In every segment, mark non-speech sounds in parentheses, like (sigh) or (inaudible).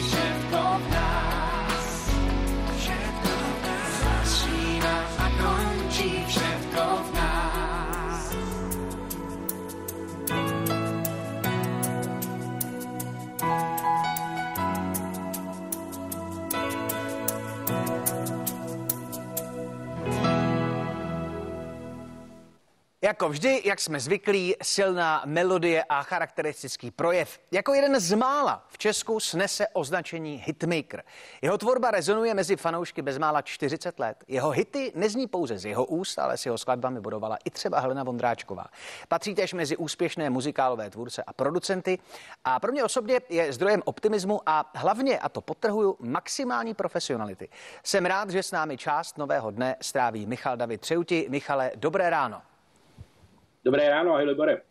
Show. Jako vždy, jak jsme zvyklí, silná melodie a charakteristický projev. Jako jeden z mála v Česku snese označení hitmaker. Jeho tvorba rezonuje mezi fanoušky bezmála 40 let. Jeho hity nezní pouze z jeho úst, ale s jeho skladbami budovala i třeba Helena Vondráčková. Patří též mezi úspěšné muzikálové tvůrce a producenty a pro mě osobně je zdrojem optimismu a hlavně, a to potrhuju, maximální profesionality. Jsem rád, že s námi část nového dne stráví Michal David Třeuti. Michale, dobré ráno. Dobré ráno, ahoj Libore.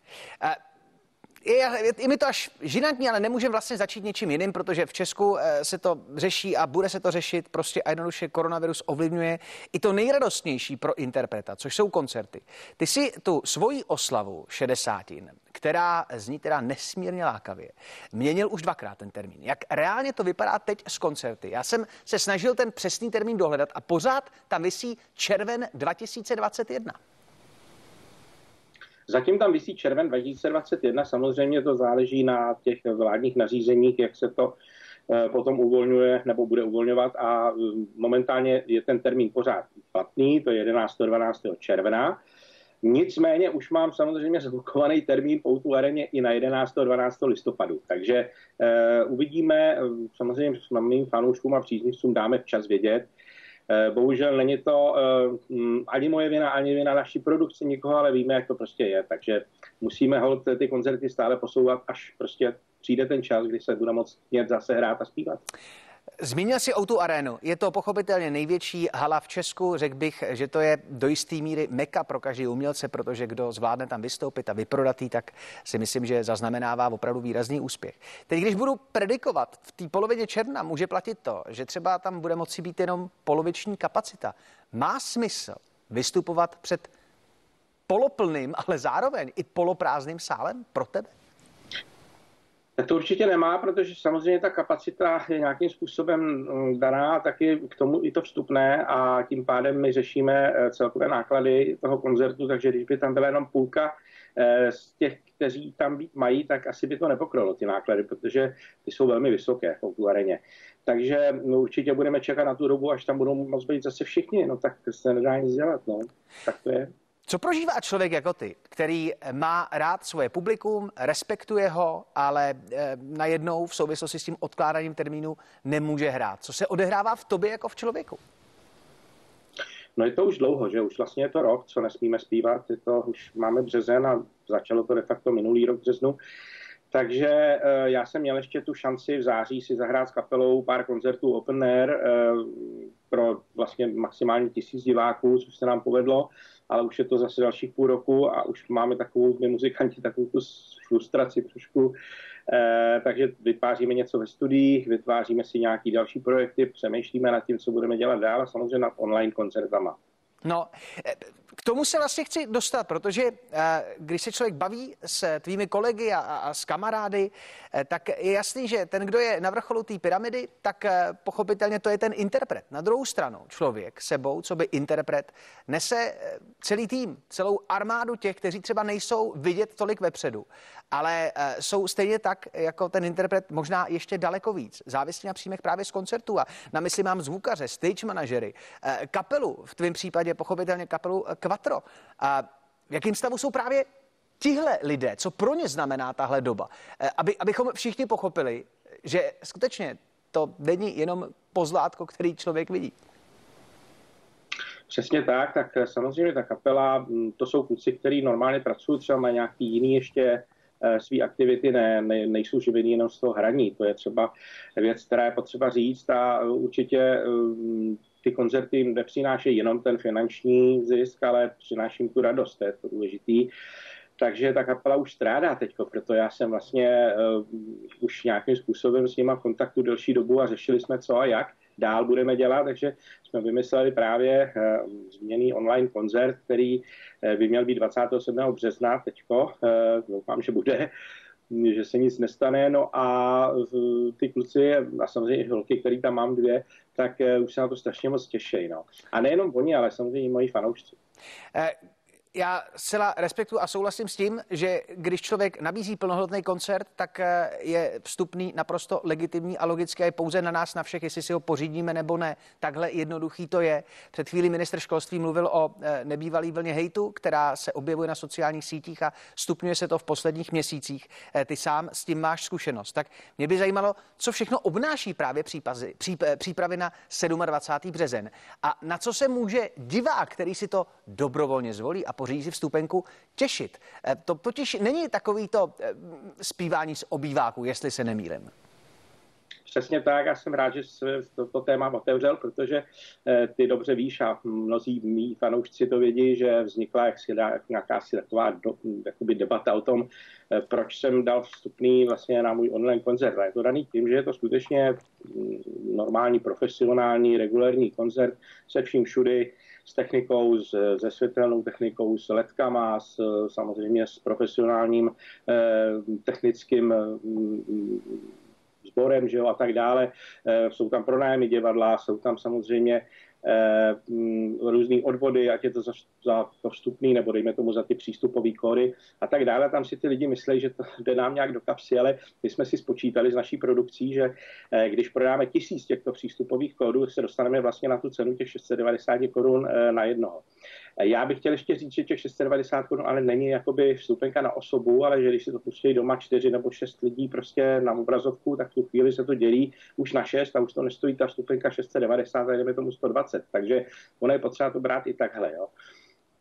Je, je, je mi to až žinantní, ale nemůžeme vlastně začít něčím jiným, protože v Česku eh, se to řeší a bude se to řešit prostě a jednoduše koronavirus ovlivňuje i to nejradostnější pro interpreta, což jsou koncerty. Ty si tu svoji oslavu 60, která zní teda nesmírně lákavě, měnil už dvakrát ten termín. Jak reálně to vypadá teď s koncerty? Já jsem se snažil ten přesný termín dohledat a pořád tam vysí červen 2021. Zatím tam vysí červen 2021, samozřejmě to záleží na těch vládních nařízeních, jak se to eh, potom uvolňuje nebo bude uvolňovat a eh, momentálně je ten termín pořád platný, to je 11. 12. června. Nicméně už mám samozřejmě zblokovaný termín Poutu areně i na 11. 12. listopadu, takže uh, uvidíme, samozřejmě s mým fanouškům a příznivcům dáme včas vědět, bohužel není to eh, mm, ani moje vina, ani vina naší produkce nikoho, ale víme, jak to prostě je. Takže musíme hold ty koncerty stále posouvat, až prostě přijde ten čas, kdy se bude moct mět zase hrát a zpívat. Zmínil si o tu. Je to pochopitelně největší hala v Česku. Řekl bych, že to je do jisté míry meka pro každý umělce, protože kdo zvládne tam vystoupit a vyprodatý, tak si myslím, že zaznamenává opravdu výrazný úspěch. Teď, když budu predikovat, v té polovině června může platit to, že třeba tam bude moci být jenom poloviční kapacita. Má smysl vystupovat před poloplným, ale zároveň i poloprázdným sálem pro tebe? Tak to určitě nemá, protože samozřejmě ta kapacita je nějakým způsobem mm, daná, taky k tomu i to vstupné a tím pádem my řešíme eh, celkové náklady toho koncertu, takže když by tam byla jenom půlka eh, z těch, kteří tam být mají, tak asi by to nepokrylo ty náklady, protože ty jsou velmi vysoké v tu areně. Takže no, určitě budeme čekat na tu dobu, až tam budou moct být zase všichni, no tak se nedá nic dělat, no. Tak to je. Co prožívá člověk jako ty, který má rád svoje publikum, respektuje ho, ale e, najednou v souvislosti s tím odkládáním termínu nemůže hrát? Co se odehrává v tobě jako v člověku? No je to už dlouho, že už vlastně je to rok, co nesmíme zpívat, je to, už máme březen a začalo to de facto minulý rok březnu. Takže e, já jsem měl ještě tu šanci v září si zahrát s kapelou pár koncertů open air e, pro vlastně maximálně tisíc diváků, což se nám povedlo ale už je to zase dalších půl roku a už máme takovou, my muzikanti, takovou tu frustraci trošku, eh, takže vytváříme něco ve studiích, vytváříme si nějaký další projekty, přemýšlíme nad tím, co budeme dělat dál a samozřejmě nad online koncertama. No, eh, k tomu se vlastně chci dostat, protože eh, když se člověk baví s tvými kolegy a, a s kamarády, eh, tak je jasný, že ten, kdo je na vrcholu té pyramidy, tak pochopitelně to je ten interpret. Na druhou stranu člověk sebou, co by interpret, nese celý tým, celou armádu těch, kteří třeba nejsou vidět tolik vepředu, ale jsou stejně tak jako ten interpret možná ještě daleko víc. Závislí na příjmech právě z koncertů a na mysli mám zvukaře, stage manažery, kapelu, v tvém případě pochopitelně kapelu Quattro. A v jakém stavu jsou právě tihle lidé, co pro ně znamená tahle doba, eh, aby, abychom všichni pochopili, že skutečně to není jenom pozlátko, který člověk vidí. Přesně tak, tak eh, samozřejmě ta kapela, hm, to jsou kluci, kteří normálně pracují třeba na nějaký jiný ještě eh, své aktivity, ne, ne, nejsou živení jenom z toho hraní. To je třeba věc, která je potřeba říct a určitě hm, ty koncerty jim nepřinášejí jenom ten finanční zisk, ale přináším tu radost, to je to důležitý. Takže ta kapela už strádá teď, proto já jsem vlastně uh, už nějakým způsobem s nima v kontaktu delší dobu a řešili jsme co a jak. Dál budeme dělat, takže jsme vymysleli právě změný online koncert, který by měl být 27. března teďko, doufám, že bude, (laughs) že se nic nestane. No a ty kluci a samozřejmě i holky, který tam mám dvě, tak už se na to strašně moc těší. No. A nejenom oni, ale samozřejmě i moji fanoušci já zcela respektuji a souhlasím s tím, že když člověk nabízí plnohodnotný koncert, tak eh, je vstupný naprosto legitimní a logické je pouze na nás, na všech, jestli si ho pořídíme nebo ne. Takhle jednoduchý to je. Před chvílí minister školství mluvil o eh, nebývalý vlně hejtu, která se objevuje na sociálních sítích a stupňuje se to v posledních měsících. Eh, ty sám s tím máš zkušenost. Tak mě by zajímalo, co všechno obnáší právě přípazy, přípravy na 27. březen a na co se může divák, který si to dobrovolně zvolí a pořídí si vstupenku, těšit. Eh, to totiž není takový to eh, zpívání z obýváku, jestli se nemýlím. Přesně tak, já jsem rád, že jsi toto téma otevřel, protože eh, ty dobře víš a mnozí mý fanoušci to vědí, že vznikla jak si taková do, jakoby debata o tom, proč jsem dal vstupný vlastně na můj online koncert. A je to daný tím, že je to skutečně mm, normální, profesionální, regulární koncert se vším všudy, s technikou, s, se světelnou technikou, s letkama, s, samozřejmě s profesionálním eh, technickým mm, sborem, že jo, a tak dále. Eh, jsou tam pronájmy divadla, jsou tam samozřejmě různý odvody, ať je to za, za vstupný, nebo dejme tomu za ty přístupové kódy a tak dále. Tam si ty lidi myslí, že to jde nám nějak do kapsy, ale my jsme si spočítali s naší produkcí, že eh, když prodáme tisíc těchto přístupových kódů, se dostaneme vlastně na tu cenu těch 690 korun eh, na jednoho. Já bych chtěl ještě říct, že těch 690 korun ale není jakoby vstupenka na osobu, ale že když si to pustí doma čtyři nebo šest lidí prostě na obrazovku, tak tu chvíli se to dělí už na šest a už to nestojí ta vstupenka 690, a jdeme tomu 120. Takže ono je potřeba to brát i takhle. Jo.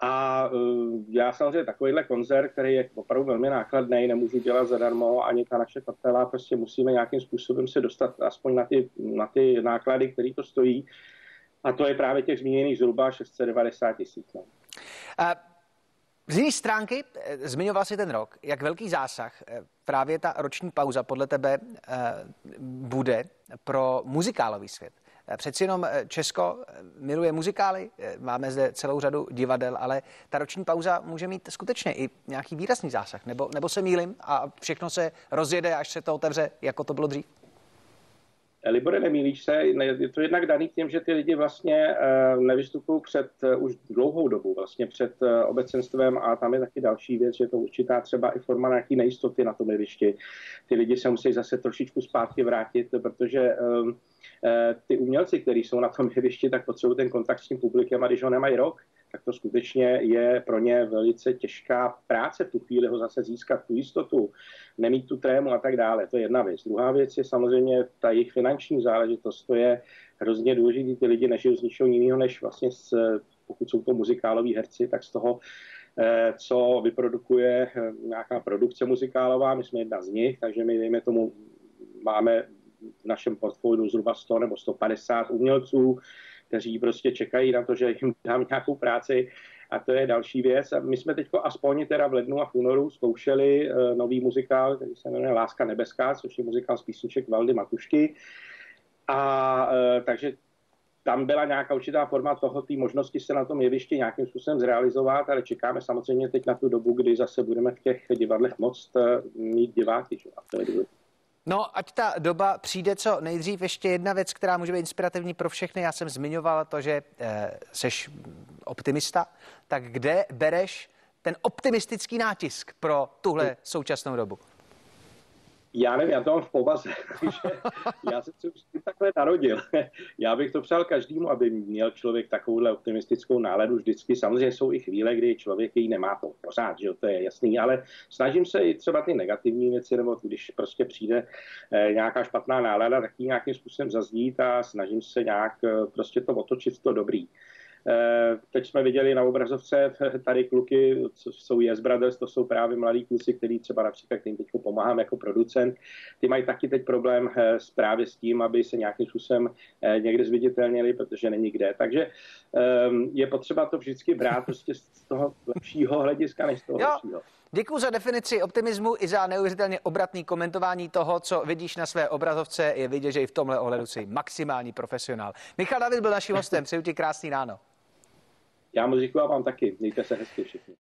A uh, já samozřejmě takovýhle koncert, který je opravdu velmi nákladný, nemůžu dělat zadarmo, ani ta naše kapela, prostě musíme nějakým způsobem se dostat aspoň na ty, na ty náklady, které to stojí. A to je právě těch zmíněných zhruba 690 tisíc. No. Z jiné stránky, eh, zmiňoval si ten rok, jak velký zásah eh, právě ta roční pauza podle tebe bude pro muzikálový svět. Přeci jenom Česko miluje muzikály, máme zde celou řadu divadel, ale ta roční pauza může mít skutečně i nějaký výrazný zásah. Nebo, nebo se mýlim a všechno se rozjede, až se to otevře, jako to bylo dřív? Libore, nemýlíš se, je to jednak daný tím, že ty lidi vlastně eh, nevystupují před eh, už dlouhou dobu, vlastně před eh, obecenstvem a tam je taky další věc, že je to určitá třeba i forma nějaký nejistoty na tom jevišti. Ty lidi se musí zase trošičku zpátky vrátit, protože ty umělci, kteří jsou na tom jevišti, tak potřebují ten kontakt s tím publikem a když ho nemají rok, tak to skutečně je pro ně velice těžká práce v tu chvíli ho zase získat tu jistotu, nemít tu trému a tak dále. To je jedna věc. Druhá věc je samozřejmě ta jejich finanční záležitost. To je hrozně důležité. Ty lidi nežijou z ničeho jiného, než vlastně z, pokud jsou to muzikáloví herci, tak z toho, eh, co vyprodukuje eh, nějaká produkce muzikálová. My jsme jedna z nich, takže my, dejme tomu, máme v našem portfoliu zhruba 100 nebo 150 umělců, kteří prostě čekají na to, že jim dám nějakou práci. A to je další věc. A my jsme teď aspoň teda v lednu a v únoru zkoušeli uh, nový muzikál, který se jmenuje Láska nebeská, což je muzikál z písniček Valdy Matušky. A uh, takže tam byla nějaká určitá forma toho, té možnosti se na tom jevišti nějakým způsobem zrealizovat, ale čekáme samozřejmě teď na tu dobu, kdy zase budeme v těch divadlech moct uh, mít diváky. Že? A to je. No, ať ta doba přijde co nejdřív, ještě jedna věc, která může být inspirativní pro všechny. Já jsem zmiňoval to, že eh, seš optimista. Tak kde bereš ten optimistický nátisk pro tuhle současnou dobu? Já nevím, já to mám v povaze, (laughs) takže já jsem se takhle narodil. (laughs) Já bych to přál každému, aby měl člověk takovouhle optimistickou náladu vždycky. Samozřejmě jsou i chvíle, kdy člověk ji nemá to pořád, že to je jasný, ale snažím se i třeba ty negativní věci, nebo když prostě přijde eh, nějaká špatná nálada, tak ji nějakým způsobem zazdít a snažím se nějak eh, prostě to otočit to dobrý. Eh, teď jsme viděli na obrazovce (laughs) tady kluky, co jsou Yes Brothers, to jsou právě mladí kluci, který třeba například, kterým teď pomáhám jako producent, ty mají taky teď problém eh, s právě s tím, aby se nějakým způsobem eh, někde zviditelnili, protože není kde. Takže ehm, je potřeba to vždycky brát prostě z toho lepšího hlediska, než z toho jo. lepšího. Děkuji za definici optimismu i za neuvěřitelně obratný komentování toho, co vidíš na své obrazovce. Je vidět, že i v tomhle ohledu jsi maximální profesionál. Michal David byl naším hostem. Přeju ti krásný ráno. Já moc děkuji a vám taky. Mějte se hezky všichni.